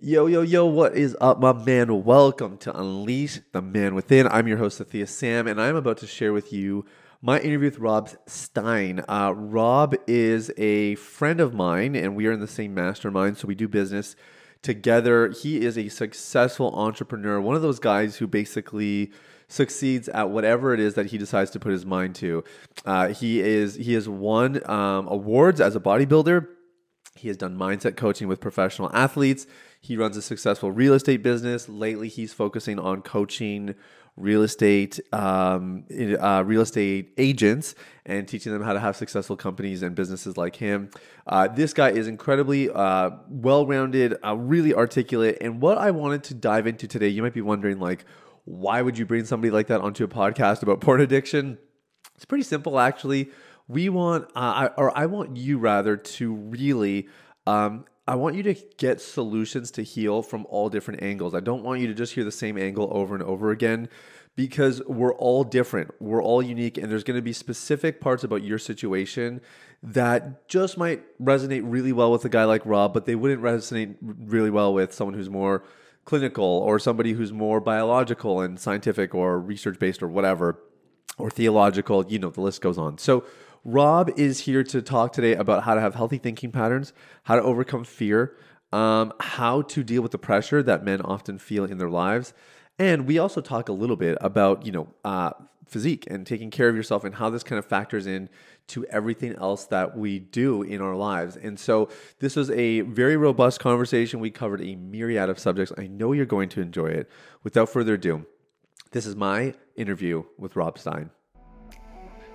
Yo, yo, yo, what is up, my man? Welcome to Unleash the Man Within. I'm your host, Sathiya Sam, and I'm about to share with you my interview with Rob Stein. Uh, Rob is a friend of mine, and we are in the same mastermind, so we do business together. He is a successful entrepreneur, one of those guys who basically succeeds at whatever it is that he decides to put his mind to. Uh, he is he has won um, awards as a bodybuilder. He has done mindset coaching with professional athletes. He runs a successful real estate business. Lately, he's focusing on coaching real estate um, uh, real estate agents and teaching them how to have successful companies and businesses like him. Uh, this guy is incredibly uh, well-rounded, uh, really articulate. And what I wanted to dive into today, you might be wondering, like, why would you bring somebody like that onto a podcast about porn addiction? It's pretty simple, actually. We want, uh, I, or I want you rather, to really um, I want you to get solutions to heal from all different angles. I don't want you to just hear the same angle over and over again because we're all different. We're all unique, and there's going to be specific parts about your situation that just might resonate really well with a guy like Rob, but they wouldn't resonate really well with someone who's more clinical or somebody who's more biological and scientific or research based or whatever, or theological. You know, the list goes on. So, Rob is here to talk today about how to have healthy thinking patterns, how to overcome fear, um, how to deal with the pressure that men often feel in their lives. And we also talk a little bit about, you know, uh, physique and taking care of yourself and how this kind of factors in to everything else that we do in our lives. And so this was a very robust conversation. We covered a myriad of subjects. I know you're going to enjoy it. Without further ado, this is my interview with Rob Stein.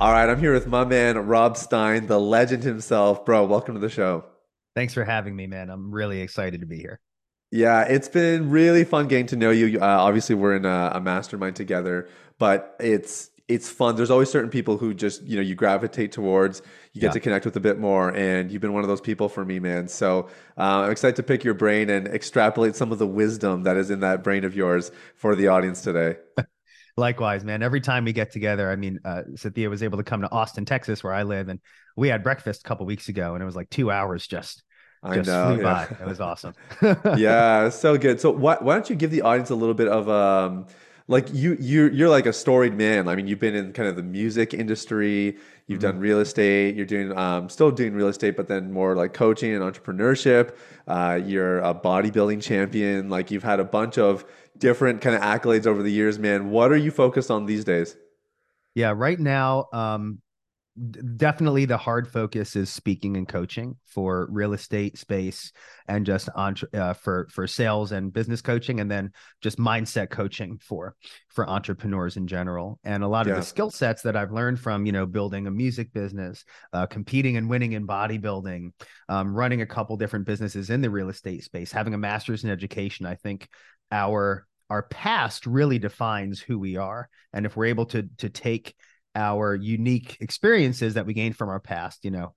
All right, I'm here with my man Rob Stein, the legend himself. Bro, welcome to the show. Thanks for having me, man. I'm really excited to be here. Yeah, it's been really fun getting to know you. Uh, obviously, we're in a, a, mastermind together, but it's it's fun. There's always certain people who just you know you gravitate towards. You get yeah. to connect with a bit more, and you've been one of those people for me, man. So uh, I'm excited to pick your brain and extrapolate some of the wisdom that is in that brain of yours for the audience today. Likewise, man. Every time we get together, I mean, uh, Sathiya was able to come to Austin, Texas, where I live, and we had breakfast a couple weeks ago, and it was like two hours just. I just know, flew yeah. by. It was awesome. yeah, so good. So why why don't you give the audience a little bit of um like you you you're like a storied man. I mean, you've been in kind of the music industry. You've mm-hmm. done real estate. You're doing um, still doing real estate, but then more like coaching and entrepreneurship. Uh, you're a bodybuilding champion. Like you've had a bunch of different kind of accolades over the years, man. What are you focused on these days? Yeah, right now, um, definitely the hard focus is speaking and coaching for real estate space and just uh, for for sales and business coaching and then just mindset coaching for for entrepreneurs in general. And a lot of the skill sets that i've learned from you know building a music business uh, competing and winning in bodybuilding um, running a couple different businesses in the real estate space having a master's in education i think our our past really defines who we are. And if we're able to to take our unique experiences that we gained from our past you know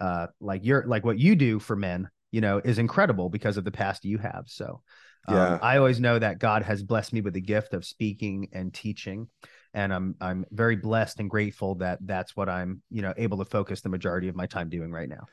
uh like you're like what you do for men you know is incredible because of the past you have so um, yeah. i always know that god has blessed me with the gift of speaking and teaching and i'm i'm very blessed and grateful that that's what i'm you know able to focus the majority of my time doing right now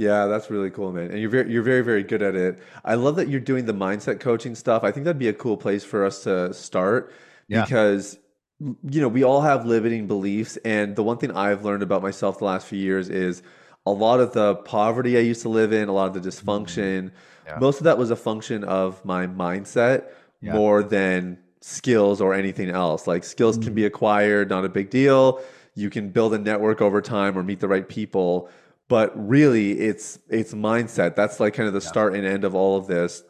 yeah, that's really cool, man. And you're very, you're very, very good at it. I love that you're doing the mindset coaching stuff. I think that'd be a cool place for us to start yeah. because you know, we all have limiting beliefs. And the one thing I've learned about myself the last few years is a lot of the poverty I used to live in, a lot of the dysfunction, mm-hmm. yeah. most of that was a function of my mindset yeah. more than skills or anything else. Like skills mm-hmm. can be mm-hmm. acquired, not a big deal. You can build a network over time or meet the right people but really it's it's mindset that's like kind of the yeah. start and end of all of this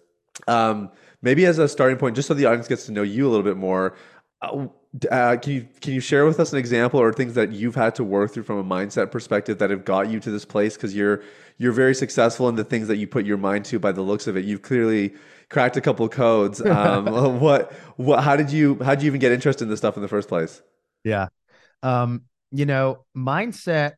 um, maybe as a starting point just so the audience gets to know you a little bit more uh, uh, can you can you share with us an example or things that you've had to work through from a mindset perspective that have got you to this place? Because you're you're very successful in the things that you put your mind to. By the looks of it, you've clearly cracked a couple of codes. Um, what what? How did you how did you even get interested in this stuff in the first place? Yeah, um, you know, mindset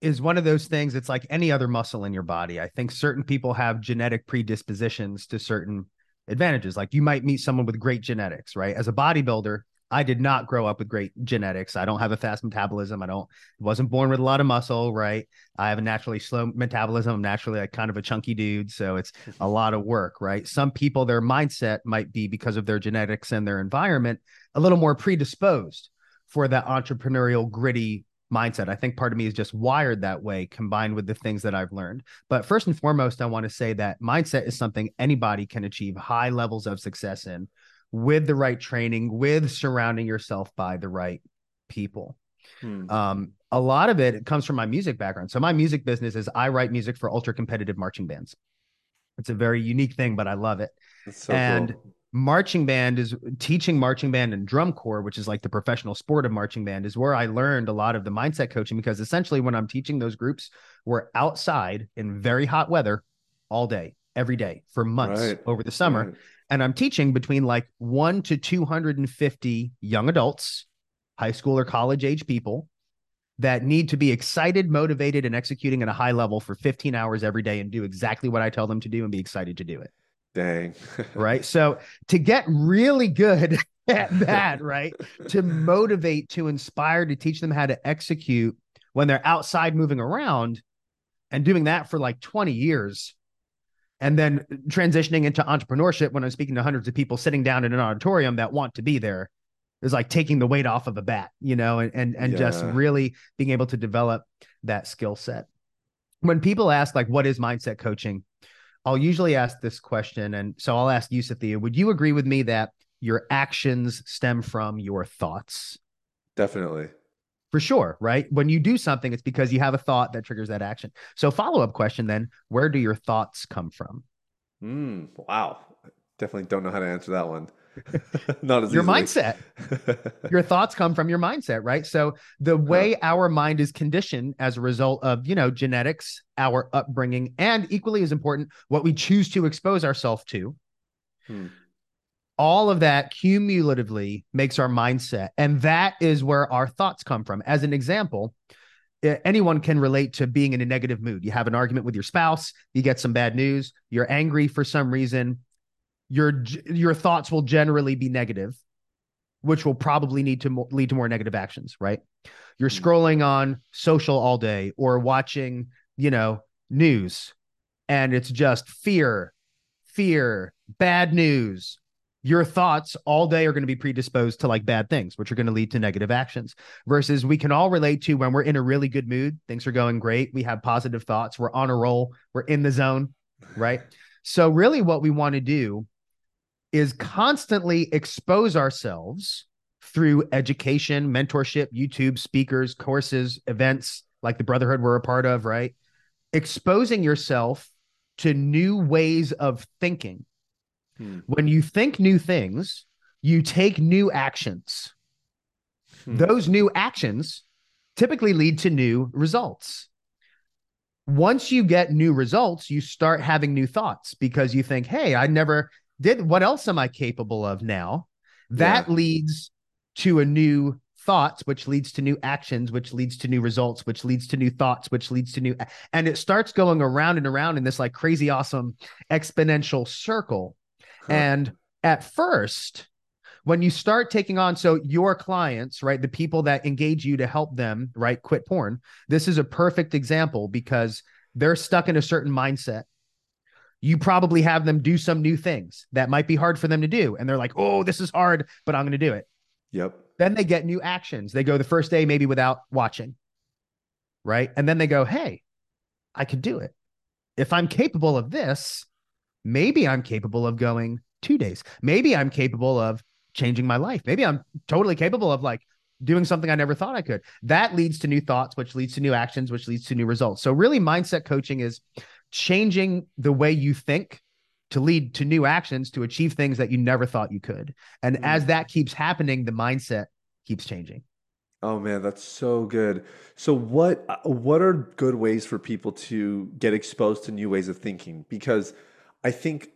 is one of those things. It's like any other muscle in your body. I think certain people have genetic predispositions to certain advantages. Like you might meet someone with great genetics, right? As a bodybuilder, I did not grow up with great genetics. I don't have a fast metabolism. I don't wasn't born with a lot of muscle, right? I have a naturally slow metabolism. I'm naturally like kind of a chunky dude, so it's a lot of work, right? Some people their mindset might be because of their genetics and their environment a little more predisposed for that entrepreneurial gritty mindset. I think part of me is just wired that way combined with the things that I've learned. But first and foremost, I want to say that mindset is something anybody can achieve high levels of success in with the right training, with surrounding yourself by the right people. Hmm. Um, a lot of it comes from my music background. So my music business is I write music for ultra competitive marching bands. It's a very unique thing, but I love it. So and cool marching band is teaching marching band and drum corps, which is like the professional sport of marching band, is where I learned a lot of the mindset coaching because essentially when I'm teaching those groups, we're outside in very hot weather all day, every day for months right. over the summer. Right. And I'm teaching between like one to 250 young adults, high school or college age people that need to be excited, motivated, and executing at a high level for 15 hours every day and do exactly what I tell them to do and be excited to do it. Dang. right. So to get really good at that, right? to motivate, to inspire, to teach them how to execute when they're outside moving around and doing that for like 20 years. And then transitioning into entrepreneurship when I'm speaking to hundreds of people sitting down in an auditorium that want to be there is like taking the weight off of a bat, you know, and and, and yeah. just really being able to develop that skill set. When people ask like what is mindset coaching, I'll usually ask this question. And so I'll ask you, Sathiya, would you agree with me that your actions stem from your thoughts? Definitely. For sure, right? When you do something, it's because you have a thought that triggers that action. So, follow up question then where do your thoughts come from? Mm, wow. Definitely don't know how to answer that one. Not as your easily. mindset. your thoughts come from your mindset, right? So the way our mind is conditioned as a result of, you know, genetics, our upbringing, and equally as important, what we choose to expose ourselves to. Hmm. All of that cumulatively makes our mindset. And that is where our thoughts come from. As an example, anyone can relate to being in a negative mood. You have an argument with your spouse, you get some bad news, you're angry for some reason, your your thoughts will generally be negative which will probably need to mo- lead to more negative actions right? You're hmm. scrolling on social all day or watching you know news and it's just fear fear bad news. Your thoughts all day are going to be predisposed to like bad things which are going to lead to negative actions. Versus we can all relate to when we're in a really good mood things are going great we have positive thoughts we're on a roll we're in the zone right? So really what we want to do is constantly expose ourselves through education, mentorship, YouTube, speakers, courses, events like the Brotherhood we're a part of, right? Exposing yourself to new ways of thinking. Hmm. When you think new things, you take new actions. Hmm. Those new actions typically lead to new results. Once you get new results, you start having new thoughts because you think, hey, I never did what else am I capable of now? That yeah. leads to a new thoughts, which leads to new actions, which leads to new results, which leads to new thoughts, which leads to new, and it starts going around and around in this like crazy, awesome exponential circle. Huh. And at first, when you start taking on, so your clients, right, the people that engage you to help them, right, quit porn, this is a perfect example because they're stuck in a certain mindset you probably have them do some new things that might be hard for them to do. And they're like, oh, this is hard, but I'm going to do it. Yep. Then they get new actions. They go the first day, maybe without watching. Right. And then they go, hey, I could do it. If I'm capable of this, maybe I'm capable of going two days. Maybe I'm capable of changing my life. Maybe I'm totally capable of like doing something I never thought I could. That leads to new thoughts, which leads to new actions, which leads to new results. So, really, mindset coaching is changing the way you think to lead to new actions to achieve things that you never thought you could. And Mm. as that keeps happening, the mindset keeps changing. Oh man, that's so good. So what uh, what are good ways for people to get exposed to new ways of thinking? Because I think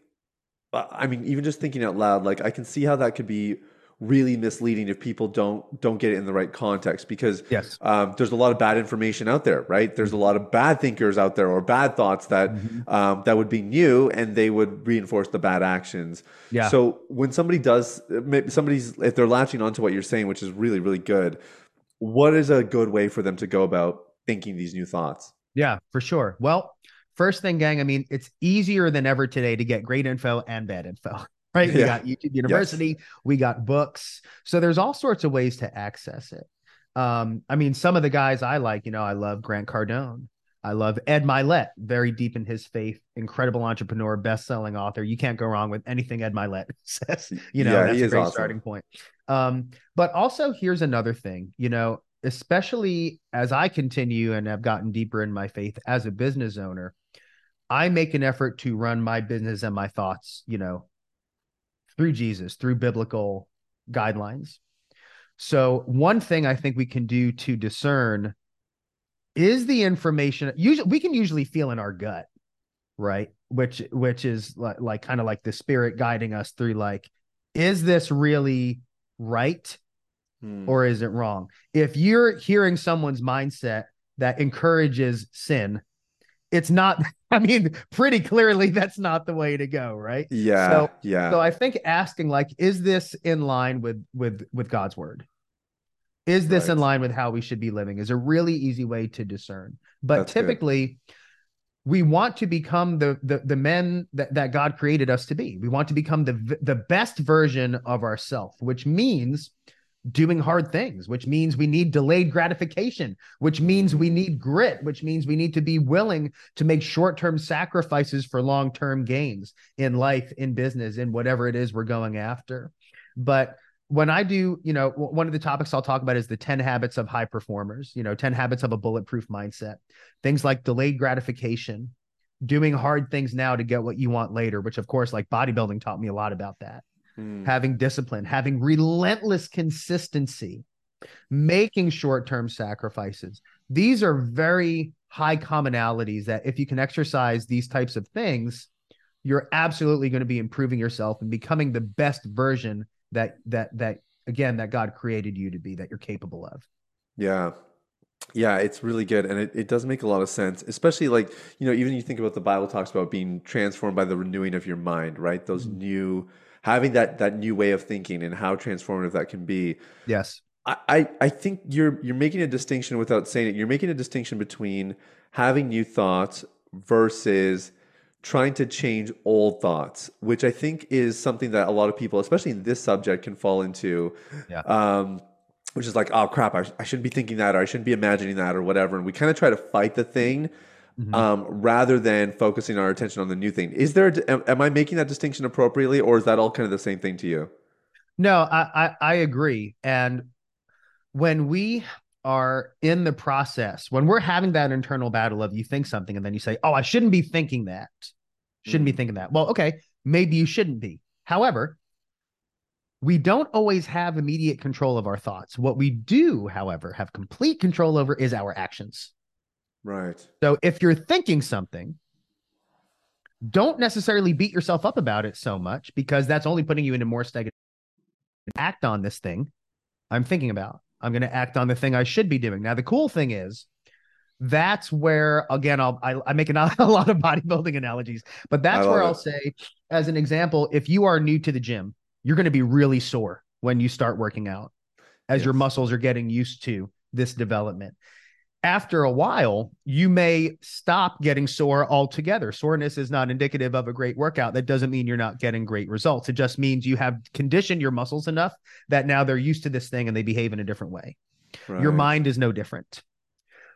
uh, I mean even just thinking out loud, like I can see how that could be really misleading if people don't don't get it in the right context because Yes. um, there's a lot of bad information out there, right? There's a lot of bad thinkers out there or bad thoughts that Mhm. um, that would be new and they would reinforce the bad actions. Yeah. So when somebody does, maybe somebody's if they're latching onto what you're saying, which is really really good, what is a good way for them to go about thinking these new thoughts? Yeah, for sure. Well, first thing, gang, I mean, it's easier than ever today to get great info and bad info, right? We got YouTube University, we got books. So there's all sorts of ways to access it. Um, I mean, some of the guys I like, you know, I love Grant Cardone. I love Ed Mylett, very deep in his faith, incredible entrepreneur, best-selling author. You can't go wrong with anything Ed Mylett says. You know, Yeah, that's he a is great awesome. starting point. Um, but also here's another thing, you know, especially as I continue and have gotten deeper in my faith as a business owner, I make an effort to run my business and my thoughts, you know, through Jesus, through biblical guidelines. So, one thing I think we can do to discern is the information usually we can usually feel in our gut, right? Which which is like, like kind of like the spirit guiding us through like is this really right Hmm. or is it wrong? If you're hearing someone's mindset that encourages sin, it's not, I mean, pretty clearly that's not the way to go, right? yeah, so- yeah, So I think asking like, is this in line with with with God's word? Is this in line with how we should be living? Is a really easy way to discern. But That's good. typically, we want to become the, the the men that, that God created us to be. We want to become the the best version of ourselves, which means doing hard things, which means we need delayed gratification, which means we need grit, which means we need to be willing to make short-term sacrifices for long-term gains in life, in business, in whatever it is we're going after. But when I do, you know, one of the topics I'll talk about is the 10 habits of high performers, you know, 10 habits of a bulletproof mindset. Things like delayed gratification, doing hard things now to get what you want later, which of course, like bodybuilding taught me a lot about that. Hmm. Having discipline, having relentless consistency, making short term sacrifices. These are very high commonalities that if you can exercise these types of things, you're absolutely going to be improving yourself and becoming the best version that that that again that God created you to be that you're capable of. Yeah. Yeah, it's really good. And it, it does make a lot of sense, especially like, you know, even you think about the Bible talks about being transformed by the renewing of your mind, right? Those Mhm. new, having that that new way of thinking and how transformative that can be. Yes. I, I think you're you're making a distinction without saying it. You're making a distinction between having new thoughts versus trying to change old thoughts, which I think is something that a lot of people, especially in this subject, can fall into. Yeah. Um, which is like, oh crap, I, I shouldn't be thinking that, or I shouldn't be imagining that, or whatever. And we kind of try to fight the thing Mhm. um, rather than focusing our attention on the new thing. Is there? Am, am I making that distinction appropriately, or is that all kind of the same thing to you? No, I, I I agree. And when we are in the process, when we're having that internal battle of you think something and then you say, "Oh, I shouldn't be thinking that." Shouldn't be Mhm. thinking that. Well, okay, maybe you shouldn't be. However, we don't always have immediate control of our thoughts. What we do, however, have complete control over is our actions. Right. So if you're thinking something, don't necessarily beat yourself up about it so much because that's only putting you into more stagnation. Act on this thing I'm thinking about. I'm going to act on the thing I should be doing. Now, the cool thing is that's where, again, I'll, I, I make an, a lot of bodybuilding analogies, but that's where it. I'll say, as an example, if you are new to the gym, you're going to be really sore when you start working out as your muscles are getting used to this development after a while, you may stop getting sore altogether. Soreness is not indicative of a great workout. That doesn't mean you're not getting great results. It just means you have conditioned your muscles enough that now they're used to this thing and they behave in a different way. Your mind is no different.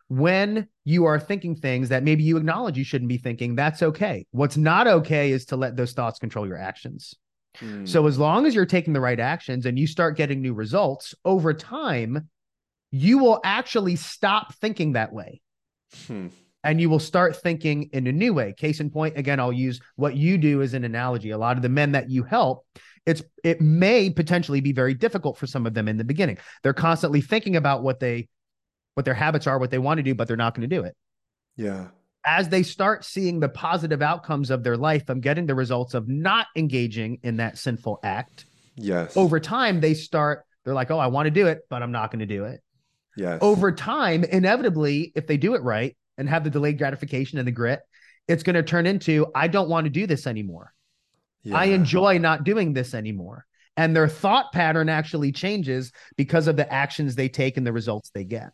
When you are thinking things that maybe you acknowledge you shouldn't be thinking, that's okay. What's not okay is to let those thoughts control your actions. Hmm. So as long as you're taking the right actions and you start getting new results over time, you will actually stop thinking that way. Hmm. and you will start thinking in a new way. Case in point, again, I'll use what you do as an analogy. A lot of the men that you help, it's it may potentially be very difficult for some of them in the beginning. They're constantly thinking about what they what their habits are, what they want to do, but they're not going to do it. Yeah. As they start seeing the positive outcomes of their life, I'm getting the results of not engaging in that sinful act. Yes. Over time, they start, they're like, oh, I want to do it, but I'm not going to do it. Yes. Over time, inevitably, if they do it right and have the delayed gratification and the grit, it's going to turn into, I don't want to do this anymore. Yeah. I enjoy not doing this anymore. And their thought pattern actually changes because of the actions they take and the results they get.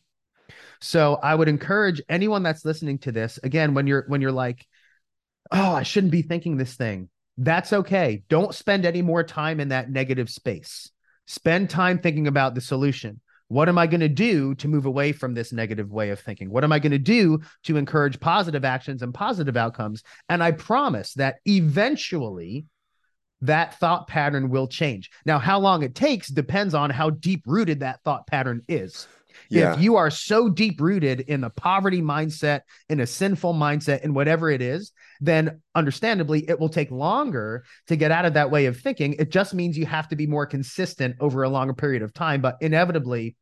So I would encourage anyone that's listening to this again when you're when you're like, "Oh, I shouldn't be thinking this thing." That's okay. Don't spend any more time in that negative space. Spend time thinking about the solution. What am I going to do to move away from this negative way of thinking? What am I going to do to encourage positive actions and positive outcomes? And I promise that eventually that thought pattern will change. Now, how long it takes depends on how deep rooted that thought pattern is. Yeah. If you are so deep rooted in a poverty mindset, in a sinful mindset, in whatever it is, then understandably, it will take longer to get out of that way of thinking. It just means you have to be more consistent over a longer period of time. But inevitably,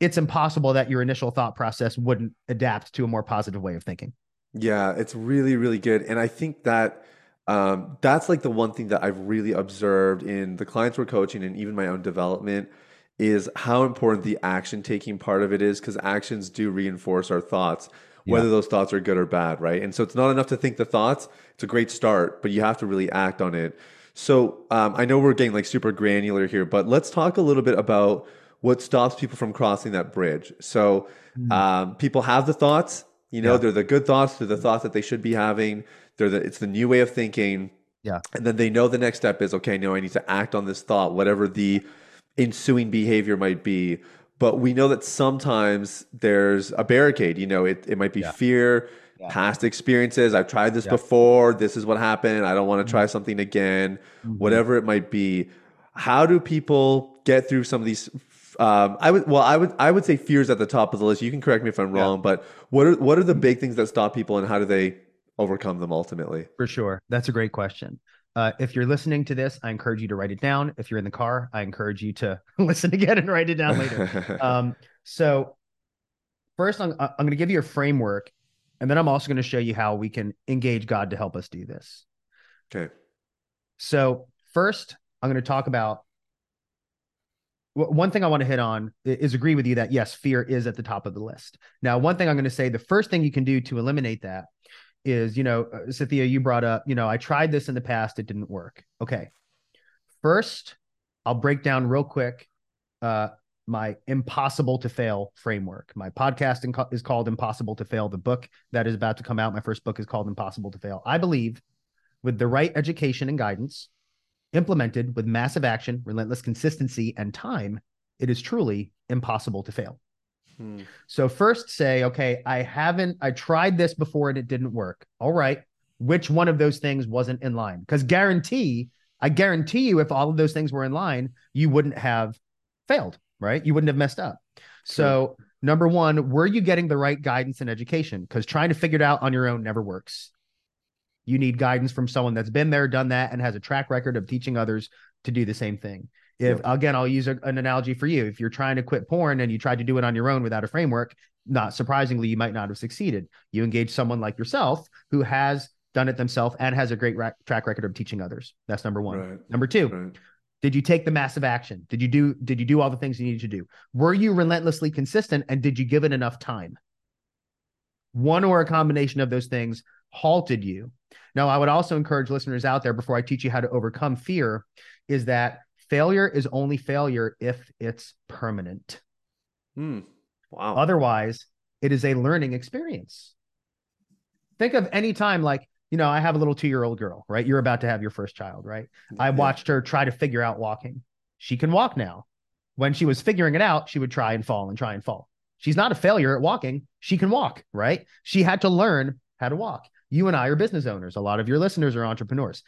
it's impossible that your initial thought process wouldn't adapt to a more positive way of thinking. Yeah, it's really, really good. And I think that um, that's like the one thing that I've really observed in the clients we're coaching and even my own development is how important the action taking part of it is because actions do reinforce our thoughts, whether yeah. those thoughts are good or bad, right? And so it's not enough to think the thoughts. It's a great start, but you have to really act on it. So um, I know we're getting like super granular here, but let's talk a little bit about what stops people from crossing that bridge. So mm. um, people have the thoughts, you know, yeah. they're the good thoughts, they're the thoughts that they should be having. They're the it's the new way of thinking. Yeah. And then they know the next step is okay, now I need to act on this thought, whatever the ensuing behavior might be. But we know that sometimes there's a barricade. You know, it, it might be yeah. fear, yeah. past experiences. I've tried this yeah. before. This is what happened. I don't want to try mm-hmm. something again, mm-hmm. whatever it might be. How do people get through some of these? Um, I would well, I would I would say fears at the top of the list. You can correct me if I'm wrong, but what are what are the big things that stop people, and how do they overcome them ultimately? For sure, that's a great question. Uh, if you're listening to this, I encourage you to write it down. If you're in the car, I encourage you to listen again and write it down later. um, so, first, I'm, I'm going to give you a framework, and then I'm also going to show you how we can engage God to help us do this. Okay. So, first, I'm going to talk about one thing I want to hit on is agree with you that yes, fear is at the top of the list. Now, one thing I'm going to say the first thing you can do to eliminate that is, you know, uh, Sathiya, you brought up, you know, I tried this in the past, it didn't work. Okay. First, I'll break down real quick uh, my impossible to fail framework. My podcast is called Impossible to Fail. The book that is about to come out, my first book is called Impossible to Fail. I believe with the right education and guidance, implemented with massive action, relentless consistency, and time, it is truly impossible to fail. Hmm. So first say, okay, I haven't, I tried this before and it didn't work. All right. Which one of those things wasn't in line? Because guarantee, I guarantee you, if all of those things were in line, you wouldn't have failed, right? You wouldn't have messed up. So, number one, were you getting the right guidance and education? Because trying to figure it out on your own never works. You need guidance from someone that's been there, done that, and has a track record of teaching others to do the same thing. If yep. again, I'll use a, an analogy for you. If you're trying to quit porn and you tried to do it on your own without a framework, not surprisingly, you might not have succeeded. You engage someone like yourself who has done it themselves and has a great ra- track record of teaching others. That's number one. Right. Number two, right. did you take the massive action? Did you do did you do all the things you needed to do? Were you relentlessly consistent and did you give it enough time? One or a combination of those things halted you. Now, I would also encourage listeners out there before I teach you how to overcome fear is that failure is only failure if it's permanent. Hmm. Wow. Otherwise, it is a learning experience. Think of any time like, you know, I have a little two year old girl, right? You're about to have your first child, right? I watched her try to figure out walking. She can walk now. When she was figuring it out, she would try and fall and try and fall. She's not a failure at walking. She can walk, right? She had to learn how to walk. You and I are business owners. A lot of your listeners are entrepreneurs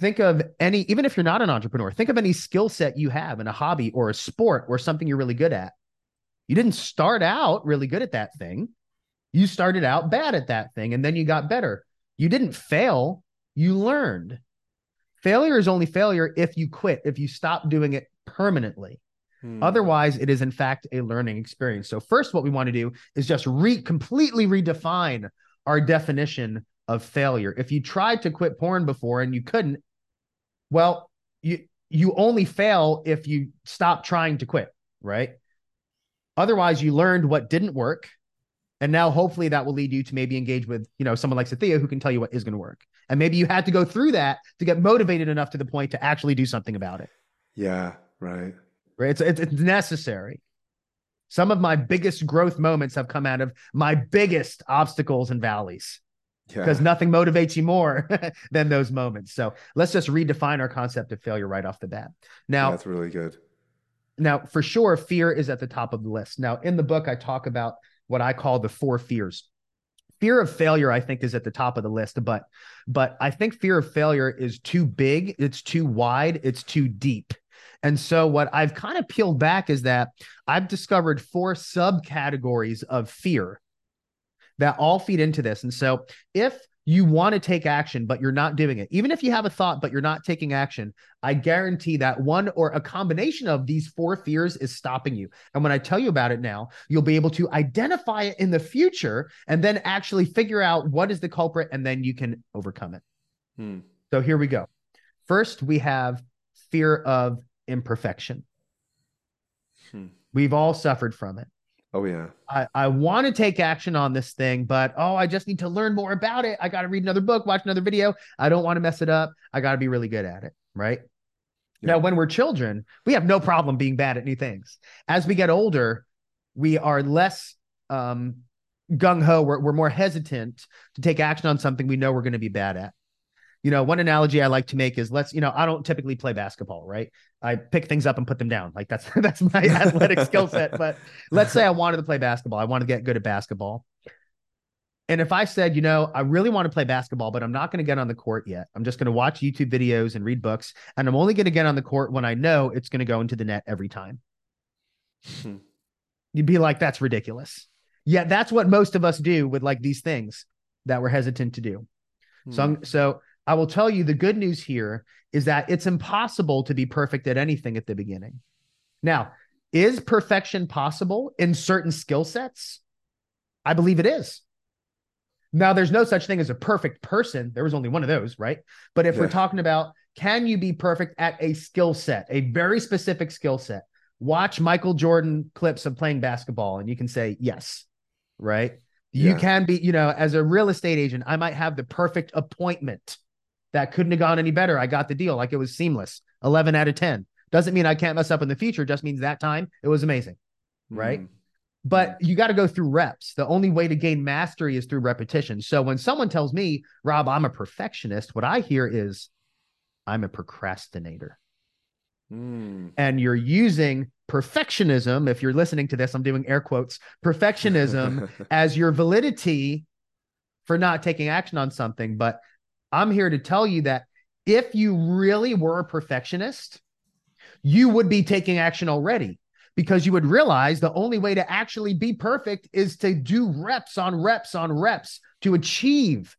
think of any even if you're not an entrepreneur think of any skill set you have in a hobby or a sport or something you're really good at you didn't start out really good at that thing You started out bad at that thing and then you got better. You didn't fail, you learned. Failure is only failure if you quit, if you stop doing it permanently. Hmm. Otherwise, it is in fact a learning experience. So, first, what we want to do is just re completely redefine our definition of failure. If you tried to quit porn before and you couldn't, well, you you only fail if you stop trying to quit, right? Otherwise, you learned what didn't work. And now hopefully that will lead you to maybe engage with, you know, someone like Sathiya who can tell you what is going to work. And maybe you had to go through that to get motivated enough to the point to actually do something about it. Yeah, right. Right. It's, it's, it's necessary. Some of my biggest growth moments have come out of my biggest obstacles and valleys because yeah. nothing motivates you more than those moments. So let's just redefine our concept of failure right off the bat. Now, that's really good. Now, for sure, fear is at the top of the list. Now, in the book, I talk about what I call the four fears. Fear of failure, I think, is at the top of the list, but but I think fear of failure is too big, it's too wide, it's too deep. And so, what I've kind of peeled back is that I've discovered four subcategories of fear that all feed into this. And so, if you want to take action, but you're not doing it. Even if you have a thought, but you're not taking action, I guarantee that one or a combination of these four fears is stopping you. And when I tell you about it now, you'll be able to identify it in the future and then actually figure out what is the culprit and then you can overcome it. Hmm. So here we go. First, we have fear of imperfection. Hmm. We've all suffered from it. Oh yeah. I, I want to take action on this thing, but oh, I just need to learn more about it. I got to read another book, watch another video. I don't want to mess it up. I got to be really good at it. Right. Yeah. Now, when we're children, we have no problem being bad at new things. As we get older, we are less um, gung ho. We're, we're more hesitant to take action on something we know we're going to be bad at you know, one analogy I like to make is let's, you know, I don't typically play basketball, right? I pick things up and put them down. Like that's that's my athletic skill set. But let's say I wanted to play basketball. I want to get good at basketball. And if I said, you know, I really want to play basketball, but I'm not going to get on the court yet. I'm just going to watch YouTube videos and read books. And I'm only going to get on the court when I know it's going to go into the net every time. Hmm. You'd be like, that's ridiculous. Yeah, that's what most of us do with like these things that we're hesitant to do. Hmm. So, I'm, so I will tell you the good news here is that it's impossible to be perfect at anything at the beginning. Now, is perfection possible in certain skill sets? I believe it is. Now, there's no such thing as a perfect person. There was only one of those, right? But if yeah. we're talking about can you be perfect at a skill set, a very specific skill set? Watch Michael Jordan clips of playing basketball and you can say yes, right? You can be, you know, as a real estate agent, I might have the perfect appointment that couldn't have gone any better. I got the deal like it was seamless. 11 out of 10. Doesn't mean I can't mess up in the future, just means that time it was amazing. Right. Mm. But you got to go through reps. The only way to gain mastery is through repetition. So when someone tells me, Rob, I'm a perfectionist, what I hear is, I'm a procrastinator. Mm. And you're using perfectionism. If you're listening to this, I'm doing air quotes perfectionism as your validity for not taking action on something. But I'm here to tell you that if you really were a perfectionist, you would be taking action already because you would realize the only way to actually be perfect is to do reps on reps on reps to achieve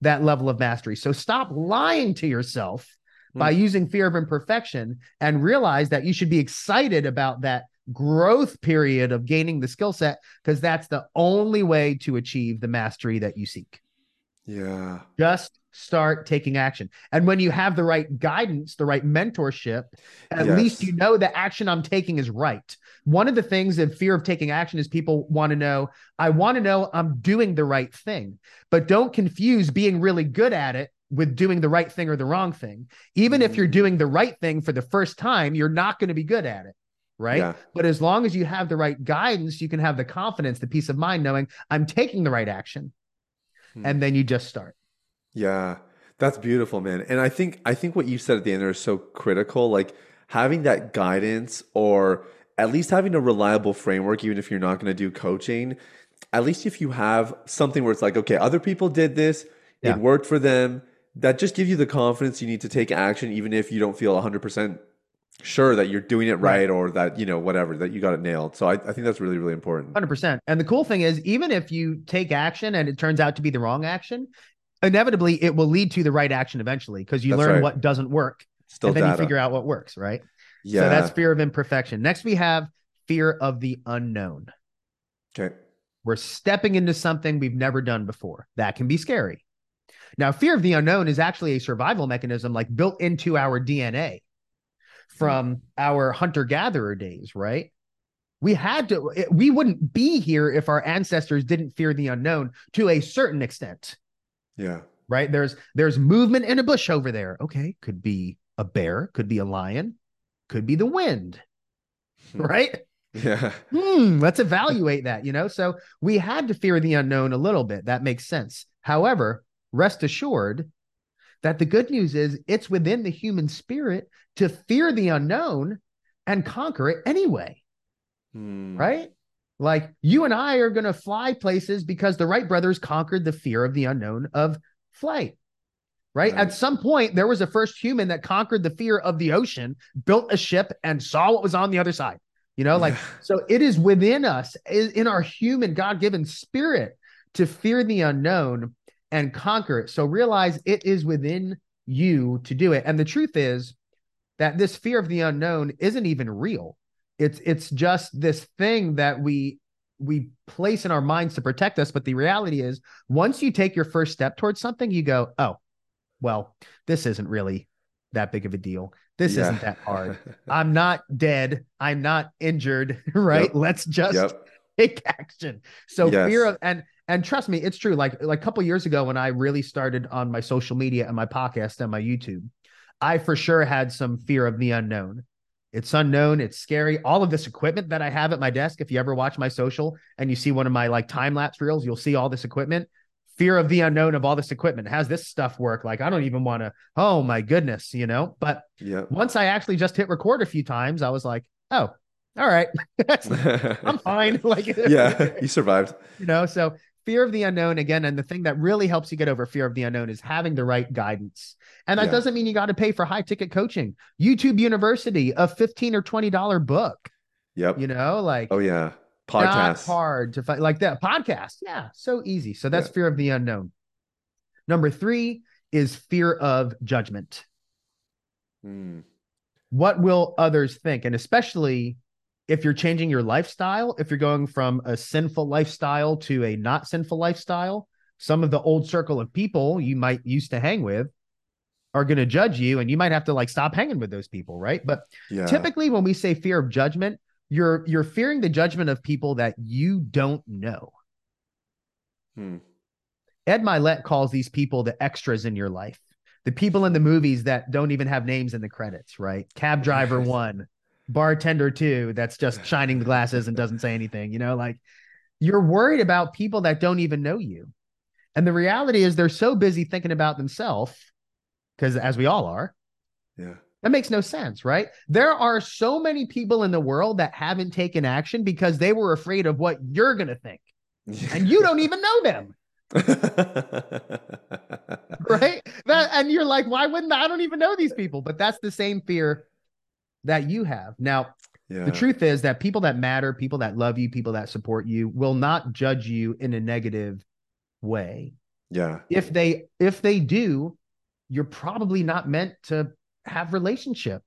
that level of mastery. So stop lying to yourself mm. by using fear of imperfection and realize that you should be excited about that growth period of gaining the skill set because that's the only way to achieve the mastery that you seek. Yeah. Just start taking action. And when you have the right guidance, the right mentorship, at yes. least you know the action I'm taking is right. One of the things in fear of taking action is people want to know, I want to know I'm doing the right thing. But don't confuse being really good at it with doing the right thing or the wrong thing. Even mm-hmm. if you're mm. doing the right thing for the first time, you're not going to be good at it. Right. Yeah. But as long as you have the right guidance, you can have the confidence, the peace of mind knowing I'm taking the right action. Hmm. And then you just start. Yeah. That's beautiful, man. And I think I think what you said at the end there is so critical. Like having that guidance or at least having a reliable framework, even if you're not going to do coaching, at least if you have something where it's like, okay, other people did this, yeah. it worked for them, that just gives you the confidence you need to take action, even if you don't feel 100% sure that you're doing it right, right, or that you know whatever that you got it nailed so I, I think that's really really important 100% and the cool thing is even if you take action and it turns out to be the wrong action inevitably it will lead to the right action eventually because you that's learn right. what doesn't work Still and then data. you figure out what works right yeah so that's fear of imperfection next we have fear of the unknown okay we're stepping into something we've never done before that can be scary now fear of the unknown is actually a survival mechanism like built into our dna from our hunter gatherer days, right? We had to, we wouldn't be here if our ancestors didn't fear the unknown to a certain extent. Yeah. Right. There's, there's movement in a bush over there. Okay. Could be a bear, could be a lion, could be the wind. Hmm. Right. Yeah. Hmm, let's evaluate that, you know? So we had to fear the unknown a little bit. That makes sense. However, rest assured that the good news is it's within the human spirit to fear the unknown and conquer it anyway. Hmm. Right? Like you and I are going to fly places because the Wright brothers conquered the fear of the unknown of flight. Right? right? At some point, there was a first human that conquered the fear of the ocean, built a ship, and saw what was on the other side. You know, like, so it is within us, in our human God given spirit to fear the unknown and conquer it. So realize it is within you to do it. And the truth is that this fear of the unknown isn't even real. It's it's just this thing that we we place in our minds to protect us. But the reality is, once you take your first step towards something, you go, oh, well, this isn't really that big of a deal. This yeah. isn't that hard. I'm not dead. I'm not injured. Right. Yep. Let's just yep. take action. So yes. fear of and and trust me, it's true. Like like a couple years ago when I really started on my social media and my podcast and my YouTube, I for sure had some fear of the unknown. It's unknown, it's scary. All of this equipment that I have at my desk, if you ever watch my social and you see one of my like time lapse reels, you'll see all this equipment. Fear of the unknown of all this equipment. How's this stuff work? Like, I don't even want to, oh my goodness, you know? But yeah. once I actually just hit record a few times, I was like, oh, all right. I'm fine. Like, yeah, you survived. You know, so fear of the unknown again and the thing that really helps you get over fear of the unknown is having the right guidance. And that yeah. doesn't mean you got to pay for high ticket coaching. Youtube university a 15 or 20 dollar book. Yep. You know like oh yeah. podcast hard to find like that. Podcast. Yeah so easy. So that's yeah. fear of the unknown. Number three is fear of judgment. Mm. what will others think? And especially if you're changing your lifestyle, if you're going from a sinful lifestyle to a not sinful lifestyle, some of the old circle of people you might used to hang with are going to judge you and you might have to like stop hanging with those people, right? But yeah. typically when we say fear of judgment, you're you're fearing the judgment of people that you don't know. Hmm. Ed Mylett calls these people the extras in your life. The people in the movies that don't even have names in the credits, right? Cab driver one, bartender too that's just shining the glasses and doesn't say anything you know like you're worried about people that don't even know you. And the reality is they're so busy thinking about themselves because as we all are. Yeah. That makes no sense right? There are so many people in the world that haven't taken action because they were afraid of what you're going to think and you don't even know them. Right? That and you're like why wouldn't I? I don't even know these people. But that's the same fear that you have. Now, yeah. the truth is that people that matter, people that love you, people that support you will not judge you in a negative way. Yeah. If they if they do, you're probably not meant to have relationship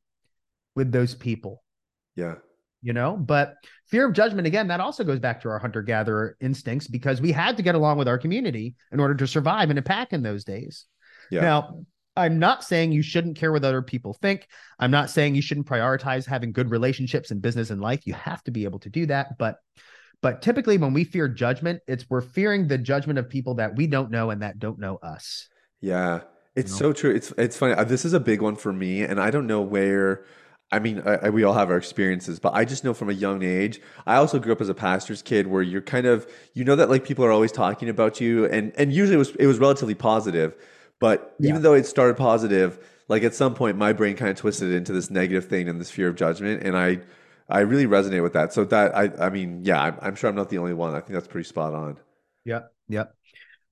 with those people. Yeah. You know, but fear of judgment again, that also goes back to our hunter gatherer instincts because we had to get along with our community in order to survive in a pack in those days. Yeah. Now, I'm not saying you shouldn't care what other people think. I'm not saying you shouldn't prioritize having good relationships in business and life. You have to be able to do that. But but typically when we fear judgment, it's we're fearing the judgment of people that we don't know and that don't know us. Yeah. It's you know? so true. It's it's funny. Uh, this is a big one for me and I don't know where I mean, I, I, we all have our experiences, but I just know from a young age. I also grew up as a pastor's kid, where you're kind of, you know, that like people are always talking about you, and and usually it was it was relatively positive. But yeah. even though it started positive, like at some point my brain kind of twisted into this negative thing and this fear of judgment, and I I really resonate with that. So that I I mean, yeah, I'm, I'm sure I'm not the only one. I think that's pretty spot on. Yep. Yep.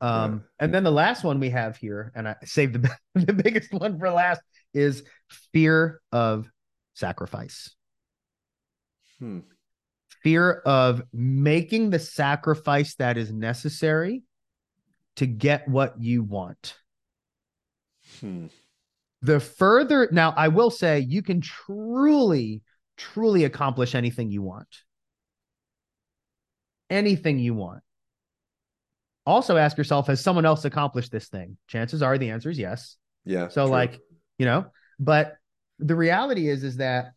Um, yeah. and then the last one we have here, and I saved the the biggest one for last, is fear of sacrifice. Hmm. Fear of making the sacrifice that is necessary to get what you want. Hmm. The further, now I will say you can truly, truly accomplish anything you want. Anything you want. Also ask yourself, has someone else accomplished this thing? Chances are the answer is yes. Yeah. So true. like, you know, but the reality is is that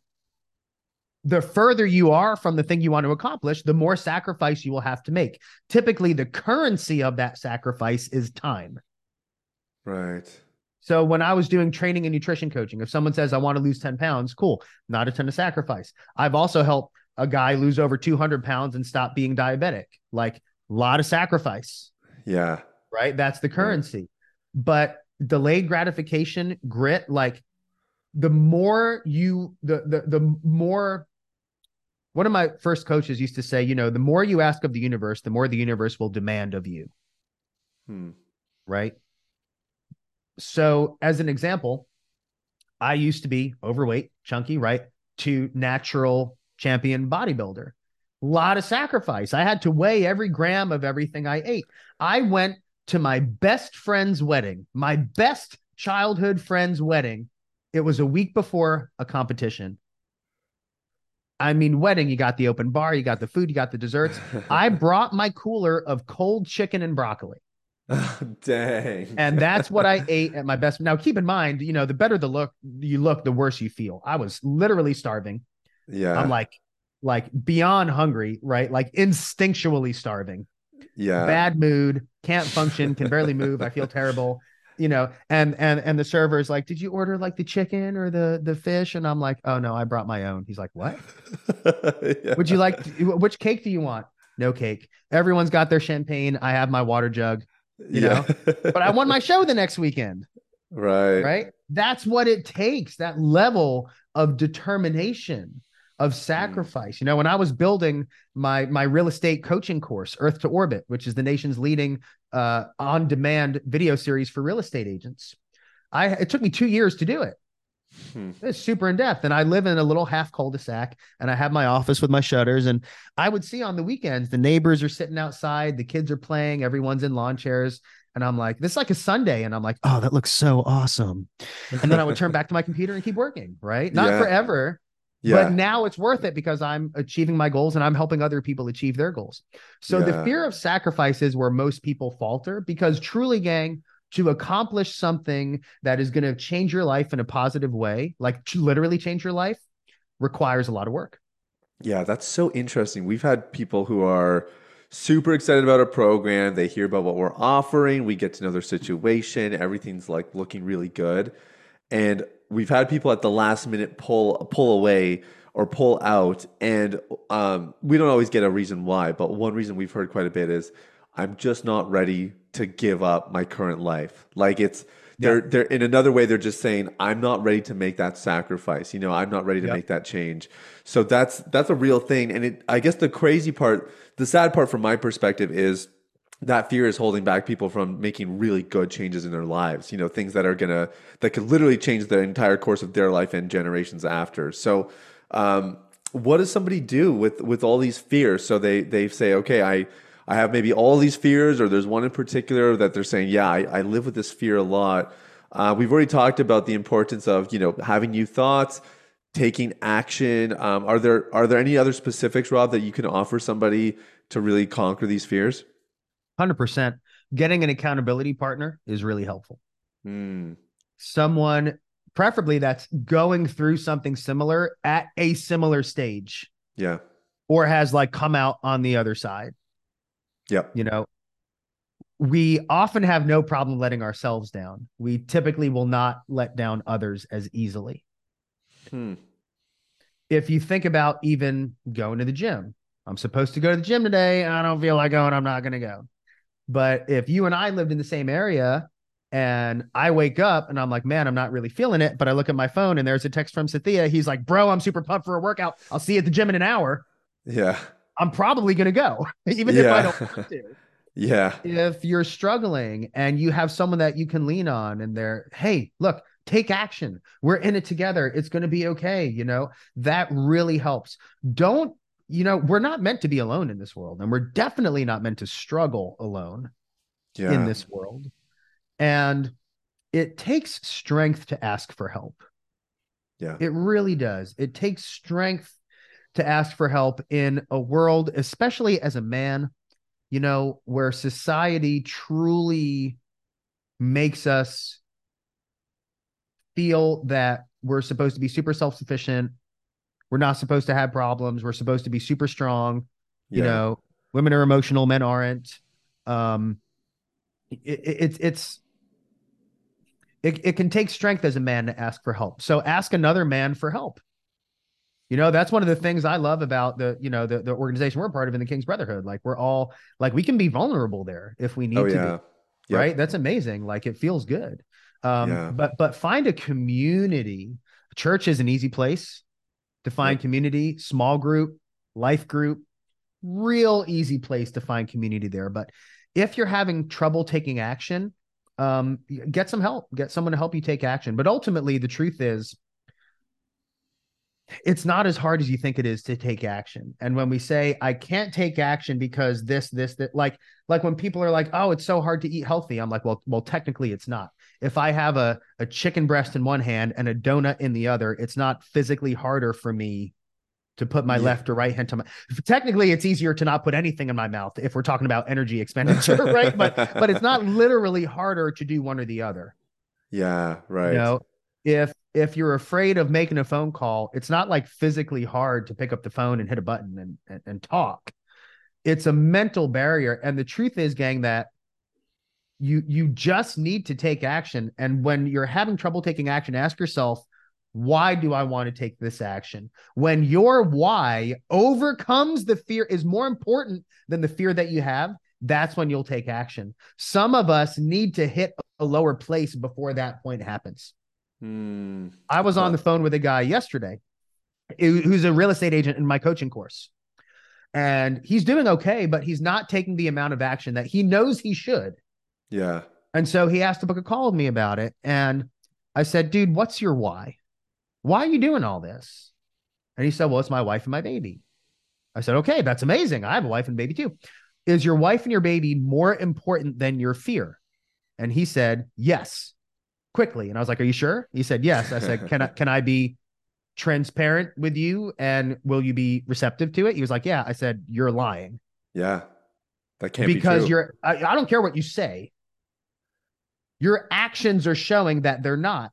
the further you are from the thing you want to accomplish, the more sacrifice you will have to make. Typically, the currency of that sacrifice is time. Right. So when I was doing training and nutrition coaching, if someone says I want to lose 10 pounds, cool, not a ton of sacrifice. I've also helped a guy lose over 200 pounds and stop being diabetic. Like a lot of sacrifice, Yeah. right? That's the currency. But delayed gratification, grit, like the more you the the the more one of my first coaches used to say, you know, the more you ask of the universe, the more the universe will demand of you, Hmm. right? So, as an example, I used to be overweight, chunky, right? To natural champion bodybuilder. A lot of sacrifice. I had to weigh every gram of everything I ate. I went to my best friend's wedding, my best childhood friend's wedding. It was a week before a competition. I mean, wedding, you got the open bar, you got the food, you got the desserts. I brought my cooler of cold chicken and broccoli. Dang. And that's what I ate at my best. Now, keep in mind, you know, the better the look you look, the worse you feel. I was literally starving. yeah. I'm like, like beyond hungry, right? Like instinctually starving. yeah. Bad mood, can't function, can barely move. I feel terrible. You know, and and and the server's like, did you order like the chicken or the the fish? And I'm like, oh no, I brought my own. He's like, what? Yeah. Would you like? Which cake do you want? No cake. Everyone's got their champagne. I have my water jug. You know? But I won my show the next weekend. right. right? That's what it takes. That level of determination, of sacrifice. You know, when I was building my my real estate coaching course, Earth to Orbit, which is the nation's leading uh, on-demand video series for real estate agents, I it took me two years to do it. Hmm. It's super in depth. And I live in a little half cul-de-sac and I have my office with my shutters. And I would see on the weekends the neighbors are sitting outside, the kids are playing, everyone's in lawn chairs. And I'm like, this is like a Sunday. And I'm like, oh, that looks so awesome. And then I would turn back to my computer and keep working, right? Not Yeah. forever, Yeah. but now it's worth it because I'm achieving my goals and I'm helping other people achieve their goals. So the fear of sacrifice is where most people falter because truly, gang, to accomplish something that is going to change your life in a positive way, like to literally change your life, requires a lot of work. Yeah, that's so interesting. We've had people who are super excited about our program. They hear about what we're offering. We get to know their situation. Everything's like looking really good. And we've had people at the last minute pull pull away or pull out. And um, we don't always get a reason why. But one reason we've heard quite a bit is I'm just not ready to give up my current life. Like it's they're they're in another way they're just saying I'm not ready to make that sacrifice. You know, I'm not ready to Yep. make that change. So that's that's a real thing and it I guess the crazy part, the sad part from my perspective is that fear is holding back people from making really good changes in their lives. You know, things that are gonna that could literally change the entire course of their life and generations after. So, um, what does somebody do with with all these fears? So they they say, okay, I I have maybe all these fears, or there's one in particular that they're saying, yeah, I, I live with this fear a lot. Uh, we've already talked about the importance of you know having new thoughts, taking action. Um, are there are there any other specifics, Rob, that you can offer somebody to really conquer these fears? 100%. Getting an accountability partner is really helpful. Hmm. Someone, preferably, that's going through something similar at a similar stage Yeah. or has like come out on the other side. Yep. you know we often have no problem letting ourselves down we typically will not let down others as easily Hmm. if you think about even going to the gym i'm supposed to go to the gym today i don't feel like going i'm not going to go but if you and i lived in the same area and i wake up and i'm like man i'm not really feeling it but i look at my phone and there's a text from Sathiya. he's like bro i'm super pumped for a workout i'll see you at the gym in an hour Yeah. I'm probably going to go even if i don't want to Yeah. if you're struggling and you have someone that you can lean on and they're, hey, look, take action. We're in it together. It's going to be okay. You know, that really helps. Don't, you know, we're not meant to be alone in this world, and we're definitely not meant to struggle alone Yeah. in this world. And it takes strength to ask for help. Yeah. It really does. It takes strength to ask for help in a world, especially as a man, you know, where society truly makes us feel that we're supposed to be super self sufficient. We're not supposed to have problems. We're supposed to be super strong. You know, women are emotional, men aren't. Um, it, it, it's it's it, it can take strength as a man to ask for help. So ask another man for help. You know, that's one of the things I love about the, you know, the, the organization we're part of in the King's Brotherhood. Like we're all like we can be vulnerable there if we need Oh to yeah. be. Yep. Right. That's amazing. Like it feels good. Um, Yeah. but but find a community. Church is an easy place to find Yep. community, small group, life group, real easy place to find community there. But if you're having trouble taking action, um, get some help, get someone to help you take action. But ultimately, the truth is, it's not as hard as you think it is to take action. And when we say I can't take action because this, this, that, like, like when people are like, "Oh, it's so hard to eat healthy," I'm like, "Well, well, technically, it's not. If I have a a chicken breast in one hand and a donut in the other, it's not physically harder for me." To put my Yeah. left or right hand to my technically it's easier to not put anything in my mouth if we're talking about energy expenditure, right? But but it's not literally harder to do one or the other. Yeah. Right. You know, if if you're afraid of making a phone call, it's not like physically hard to pick up the phone and hit a button and and, and talk. It's a mental barrier. And the truth is, gang, that you you just need to take action. And when you're having trouble taking action, ask yourself, why do I want to take this action? When your why overcomes the fear is more important than the fear that you have, that's when you'll take action. Some of us need to hit a lower place before that point happens. I was on the phone with a guy yesterday who's a real estate agent in my coaching course. And he's doing okay, but he's not taking the amount of action that he knows he should. Yeah. And so he asked to book a call with me about it. And I said, dude, what's your why? Why are you doing all this? And he said, well, it's my wife and my baby. I said, okay, that's amazing. I have a wife and baby too. Is your wife and your baby more important than your fear? And he said, yes, quickly. And I was like, are you sure? He said, yes. I said, can I, can I be transparent with you? And will you be receptive to it? He was like, yeah. I said, you're lying Yeah. That can't because be true. you're I, I don't care what you say your actions are showing that they're not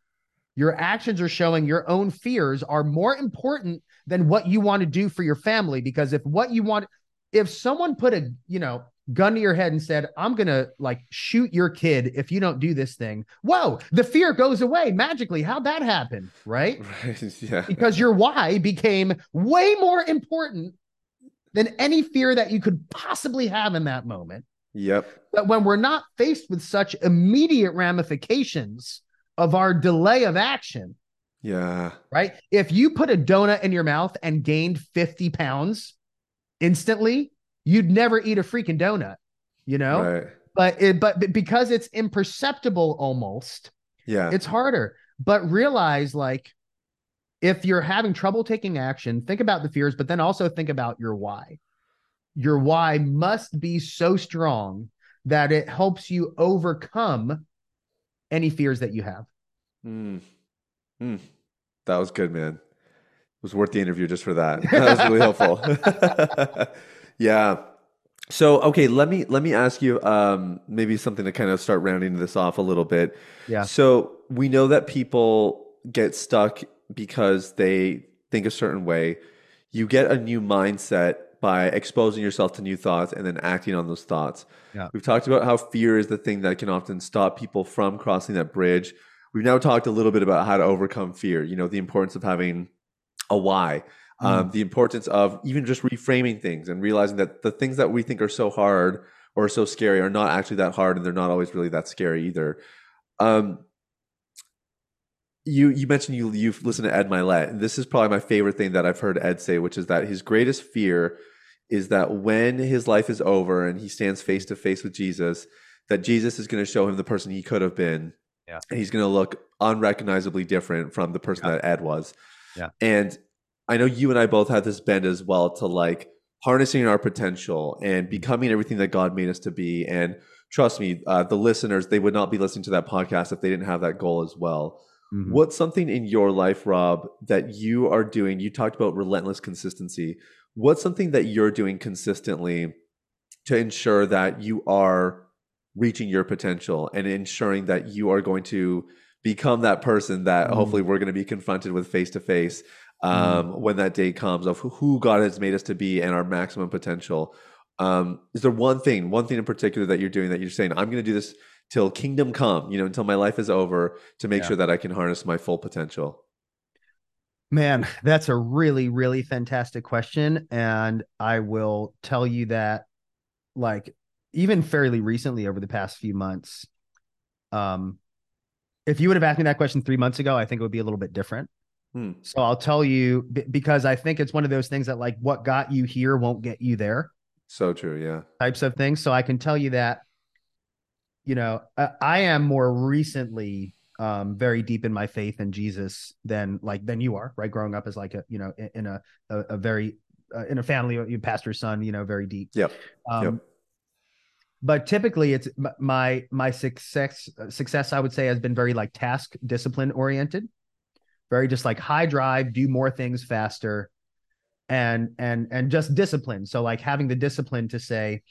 your actions are showing your own fears are more important than what you want to do for your family because if what you want if someone put a you know gun to your head and said i'm gonna like shoot your kid if you don't do this thing whoa the fear goes away magically how'd that happen right Right. Yeah. because your why became way more important than any fear that you could possibly have in that moment Yep. but when we're not faced with such immediate ramifications of our delay of action, Yeah. right? If you put a donut in your mouth and gained 50 pounds instantly, you'd never eat a freaking donut, you know? Right. But it, but because it's imperceptible almost, Yeah. it's harder. But realize like if you're having trouble taking action, think about the fears, but then also think about your why. Your why must be so strong that it helps you overcome any fears that you have. Mm. Mm. That was good, man. It was worth the interview just for that. That was really helpful. yeah. So okay, let me let me ask you um, maybe something to kind of start rounding this off a little bit. Yeah. So we know that people get stuck because they think a certain way. You get a new mindset by exposing yourself to new thoughts and then acting on those thoughts. Yeah. We've talked about how fear is the thing that can often stop people from crossing that bridge. We've now talked a little bit about how to overcome fear, you know, the importance of having a why, um, the importance of even just reframing things and realizing that the things that we think are so hard or so scary are not actually that hard and they're not always really that scary either. Um, you you mentioned you you've listened to Ed Mylett, this is probably my favorite thing that I've heard Ed say, which is that his greatest fear is that when his life is over and he stands face to face with Jesus, that Jesus is going to show him the person he could have been, Yeah. and he's going to look unrecognizably different from the person Yeah. that Ed was. Yeah. And I know you and I both have this bend as well to like harnessing our potential and becoming everything that God made us to be. And trust me, uh, the listeners, they would not be listening to that podcast if they didn't have that goal as well. Mhm. What's something in your life, Rob, that you are doing? You talked about relentless consistency. What's something that you're doing consistently to ensure that you are reaching your potential and ensuring that you are going to become that person that Mm. hopefully we're going to be confronted with face to face um, when that day comes of who- who God has made us to be and our maximum potential. Um, is there one thing, one thing in particular that you're doing that you're saying, I'm going to do this till kingdom come, you know, until my life is over to make Yeah. sure that I can harness my full potential? Man, that's a really, really fantastic question. And I will tell you that, like, even fairly recently over the past few months, um, if you would have asked me that question three months ago, I think it would be a little bit different. Hmm. So I'll tell you because I think it's one of those things that, like, what got you here won't get you there So true. Yeah. types of things. So I can tell you that, you know, I, I am more recently um very deep in my faith in Jesus than like than you are, right? Growing up as like a, you know, in, in a, a a very uh, in a family, you pastor's son, you know, very deep. Yep. Um, Yep. But typically, it's my my success success. I would say has been very like task discipline oriented, very just like high drive, do more things faster, and and and just discipline. So like having the discipline to say,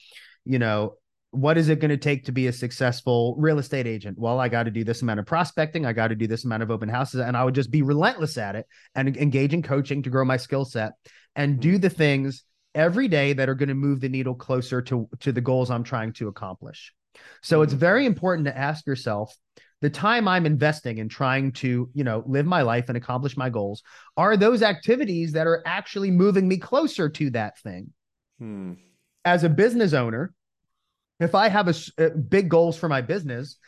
you know, what is it going to take to be a successful real estate agent? Well, I got to do this amount of prospecting, I got to do this amount of open houses, and I would just be relentless at it and engage in coaching to grow my skill set and do the things every day that are going to move the needle closer to to the goals I'm trying to accomplish. So it's Mhm. very important to ask yourself the time I'm investing in trying to, you know, live my life and accomplish my goals are those activities that are actually moving me closer to that thing. Hmm. As a business owner, if I have a, s- uh, big goals for my business,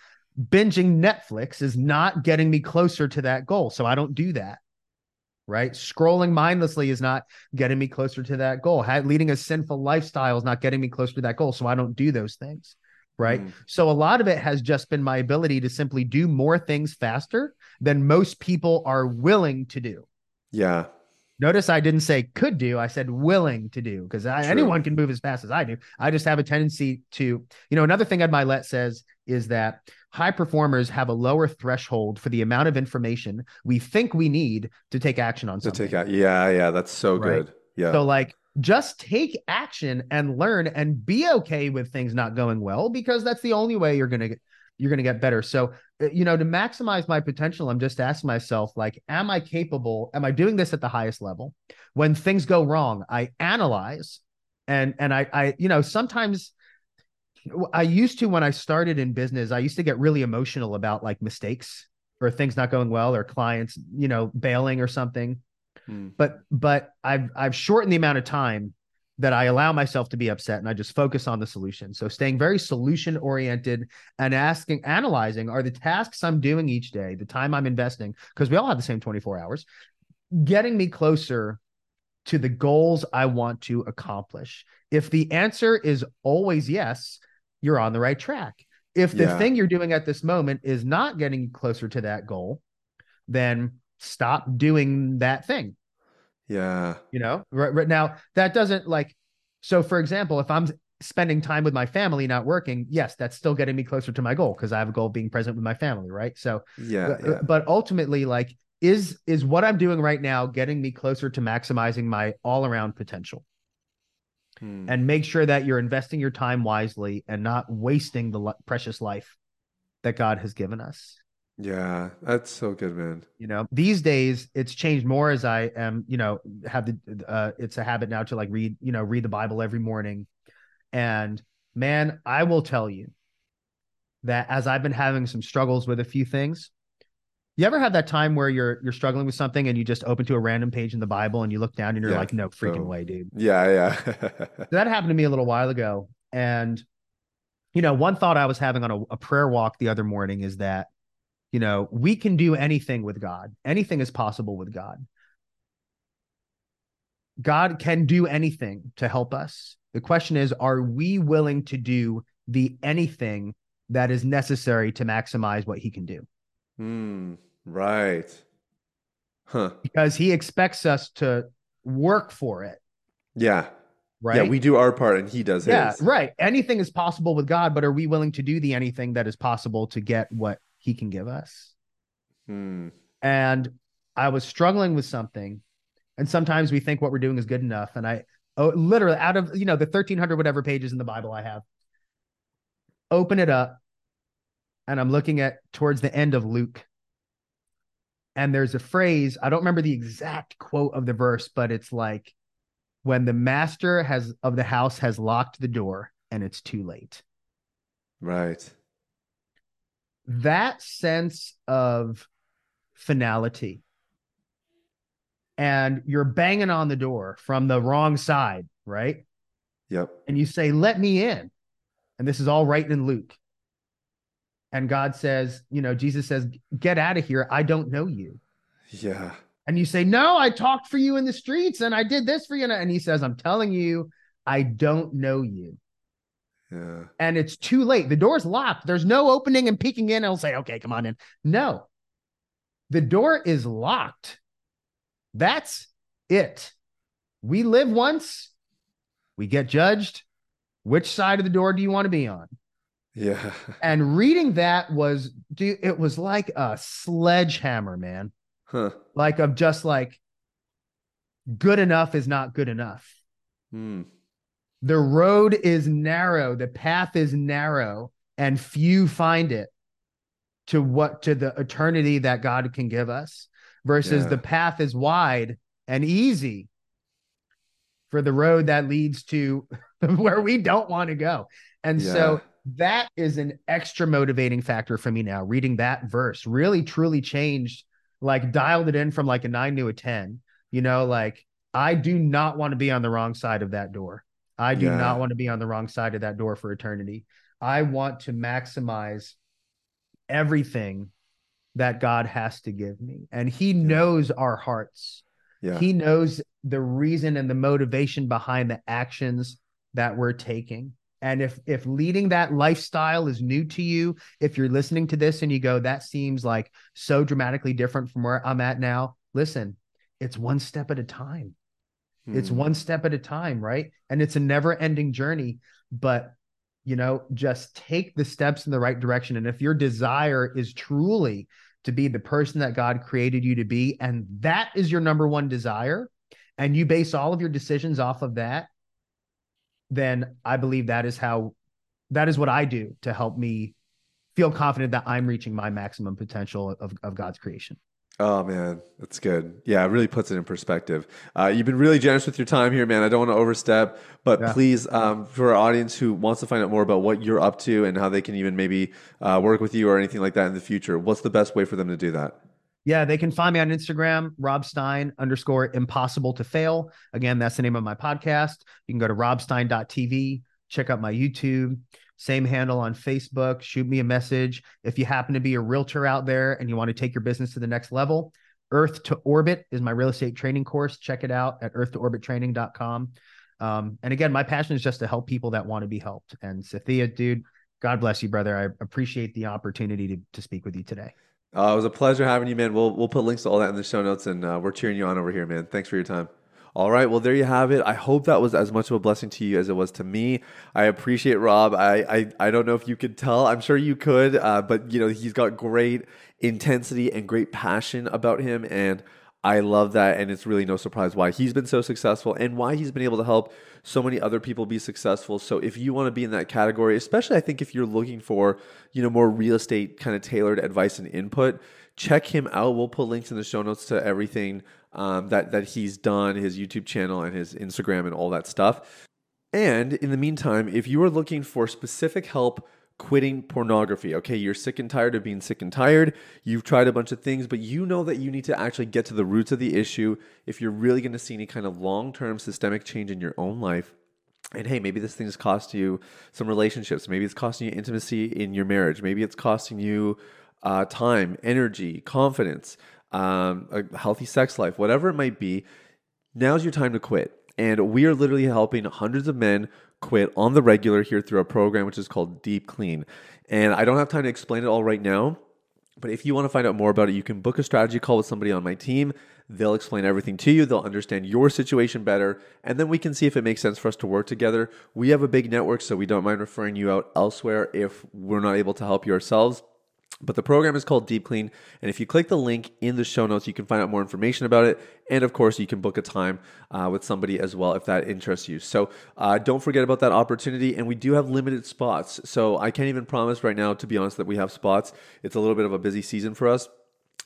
binging Netflix is not getting me closer to that goal. So I don't do that. Right. Scrolling mindlessly is not getting me closer to that goal. Leading a sinful lifestyle is not getting me closer to that goal. So I don't do those things. Right. Hmm. So a lot of it has just been my ability to simply do more things faster than most people are willing to do. Yeah. Notice I didn't say could do, I said willing to do because anyone can move as fast as I do. I just have a tendency to, you know, another thing Ed Mylett says is that high performers have a lower threshold for the amount of information we think we need to take action on To take out. Yeah. Yeah. That's so Right. good. Yeah. So like just take action and learn and be okay with things not going well because that's the only way you're going to get you're going to get better. So uh, you know to maximize my potential I'm just asking myself like am I capable am I doing this at the highest level? When things go wrong, I analyze and and I I you know sometimes I used to when I started in business, I used to get really emotional about like mistakes or things not going well or clients, you know, bailing or something Hmm. but but I've I've shortened the amount of time that I allow myself to be upset and I just focus on the solution. So staying very solution oriented and asking analyzing are the tasks I'm doing each day, the time I'm investing because we all have the same 24 hours, getting me closer to the goals I want to accomplish. If the answer is always yes, you're on the right track. If the Yeah. thing you're doing at this moment is not getting you closer to that goal, then stop doing that thing Yeah. you know right, right now that doesn't like so for example if i'm spending time with my family not working yes that's still getting me closer to my goal because i have a goal of being present with my family right so Yeah. but, Yeah. but ultimately like is is what i'm doing right now getting me closer to maximizing my all around potential Hmm. and make sure that you're investing your time wisely and not wasting the precious life that god has given us Yeah. That's so good, man. you know these days it's changed more as i am you know have the uh it's a habit now to like read you know read the bible every morning and man i will tell you that as i've been having some struggles with a few things you ever have that time where you're you're struggling with something and you just open to a random page in the bible and you look down and you're Yeah, like no freaking so- way dude Yeah. Yeah. that happened to me a little while ago and you know one thought i was having on a, a prayer walk the other morning is that you know we can do anything with god anything is possible with god god can do anything to help us the question is are we willing to do the anything that is necessary to maximize what he can do Hmm. Right. Huh. Because he expects us to work for it. Yeah. Right. Yeah, we do our part and he does yeah, his. right. Anything is possible with God, but are we willing to do the anything that is possible to get what he can give us? Hmm. And I was struggling with something. And sometimes we think what we're doing is good enough. And I oh literally out of you know the 1300 whatever pages in the Bible I have, open it up, and I'm looking at towards the end of Luke. And there's a phrase, I don't remember the exact quote of the verse, but it's like when the master has of the house has locked the door and it's too late. Right. That sense of finality and you're banging on the door from the wrong side, right? Yep. And you say, Let me in. And this is all right in Luke. And God says, You know, Jesus says, Get out of here. I don't know you. Yeah. And you say, No, I talked for you in the streets and I did this for you. And he says, I'm telling you, I don't know you. Yeah. And it's too late. The door's locked. There's no opening and peeking in. I'll say, Okay, come on in. No, the door is locked. That's it. We live once, we get judged. Which side of the door do you want to be on? Yeah. And reading that was, dude, it was like a sledgehammer, man. Huh. Like of just like good enough is not good enough. Hmm. The road is narrow, the path is narrow, and few find it to what to the eternity that God can give us versus Yeah. the path is wide and easy for the road that leads to where we don't want to go. And so that is an extra motivating factor for me now. Reading that verse really truly changed, like dialed it in from like a nine to a 10. You know, like I do not want to be on the wrong side of that door. I do Yeah. not want to be on the wrong side of that door for eternity. I want to maximize everything that God has to give me. And He knows our hearts. Yeah. He knows the reason and the motivation behind the actions that we're taking. And if if leading that lifestyle is new to you, if you're listening to this and you go, that seems like so dramatically different from where I'm at now, listen, it's one step at a time. It's Hmm. one step at a time, right? And it's a never-ending journey, but you know, just take the steps in the right direction. And if your desire is truly to be the person that God created you to be, and that is your number one desire, and you base all of your decisions off of that, then I believe that is how that is what I do to help me feel confident that I'm reaching my maximum potential of, of God's creation. Oh man, that's good. Yeah, it really puts it in perspective. Uh, you've been really generous with your time here, man. I don't want to overstep, but Yeah. please, um, for our audience who wants to find out more about what you're up to and how they can even maybe uh, work with you or anything like that in the future, what's the best way for them to do that? Yeah, they can find me on Instagram, Rob Stein underscore impossible to fail. Again, that's the name of my podcast. You can go to robstein.tv, check out my YouTube, same handle on Facebook, shoot me a message. If you happen to be a realtor out there and you want to take your business to the next level, Earth to Orbit is my real estate training course. Check it out at earthtoorbittraining.com. Um, and again, my passion is just to help people that want to be helped. And Sathiya, dude, God bless you, brother. I appreciate the opportunity to, to speak with you today. Uh, it was a pleasure having you, man. We'll we'll put links to all that in the show notes, and uh, we're cheering you on over here, man. Thanks for your time. All right, well there you have it. I hope that was as much of a blessing to you as it was to me. I appreciate Rob. I I, I don't know if you could tell. I'm sure you could, uh, but you know he's got great intensity and great passion about him, and I love that. And it's really no surprise why he's been so successful and why he's been able to help so many other people be successful. So if you want to be in that category, especially I think if you're looking for, you know, more real estate kind of tailored advice and input, check him out. We'll put links in the show notes to everything um, that that he's done, his YouTube channel and his Instagram and all that stuff. And in the meantime, if you are looking for specific help quitting pornography, okay, you're sick and tired of being sick and tired, you've tried a bunch of things, but you know that you need to actually get to the roots of the issue if you're really going to see any kind of long term systemic change in your own life. And hey, maybe this thing has cost you some relationships. Maybe it's costing you intimacy in your marriage. Maybe it's costing you uh, time, energy, confidence, um, a healthy sex life, whatever it might be. Now's your time to quit. And we are literally helping hundreds of men quit on the regular here through our program, which is called Deep Clean. And I don't have time to explain it all right now, But if you want to find out more about it, you can book a strategy call with somebody on my team. They'll explain everything to you. They'll understand your situation better. And then we can see if it makes sense for us to work together. We have a big network, so we don't mind referring you out elsewhere if we're not able to help you ourselves. But the program is called Deep Clean. And if you click the link in the show notes, you can find out more information about it. And of course, you can book a time uh, with somebody as well if that interests you. So uh, don't forget about that opportunity. And we do have limited spots. So I can't even promise right now, to be honest, that we have spots. It's a little bit of a busy season for us.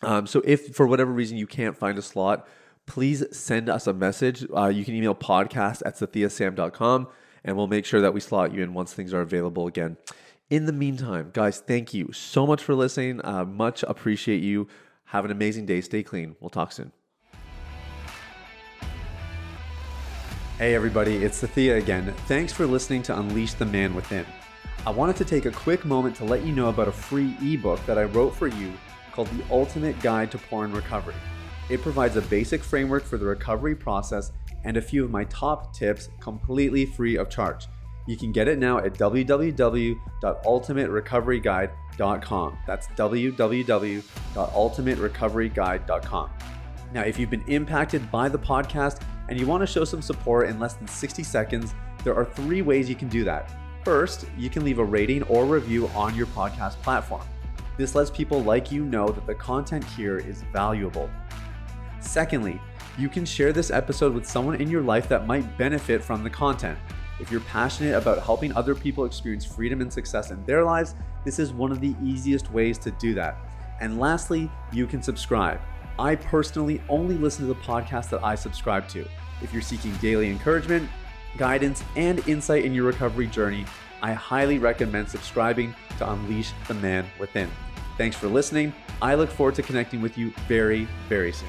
Um, so if for whatever reason you can't find a slot, please send us a message. Uh, you can email podcast at sathiyasam.com and we'll make sure that we slot you in once things are available again. In the meantime, guys, thank you so much for listening. Uh, much appreciate you. Have an amazing day. Stay clean. We'll talk soon. Hey, everybody, it's Sathiya again. Thanks for listening to Unleash the Man Within. I wanted to take a quick moment to let you know about a free ebook that I wrote for you called The Ultimate Guide to Porn Recovery. It provides a basic framework for the recovery process and a few of my top tips completely free of charge. You can get it now at www.ultimaterecoveryguide.com. That's www.ultimaterecoveryguide.com. Now, if you've been impacted by the podcast and you want to show some support in less than 60 seconds, there are three ways you can do that. First, you can leave a rating or review on your podcast platform. This lets people like you know that the content here is valuable. Secondly, you can share this episode with someone in your life that might benefit from the content. If you're passionate about helping other people experience freedom and success in their lives, this is one of the easiest ways to do that. And lastly, you can subscribe. I personally only listen to the podcast that I subscribe to. If you're seeking daily encouragement, guidance, and insight in your recovery journey, I highly recommend subscribing to Unleash the Man Within. Thanks for listening. I look forward to connecting with you very, very soon.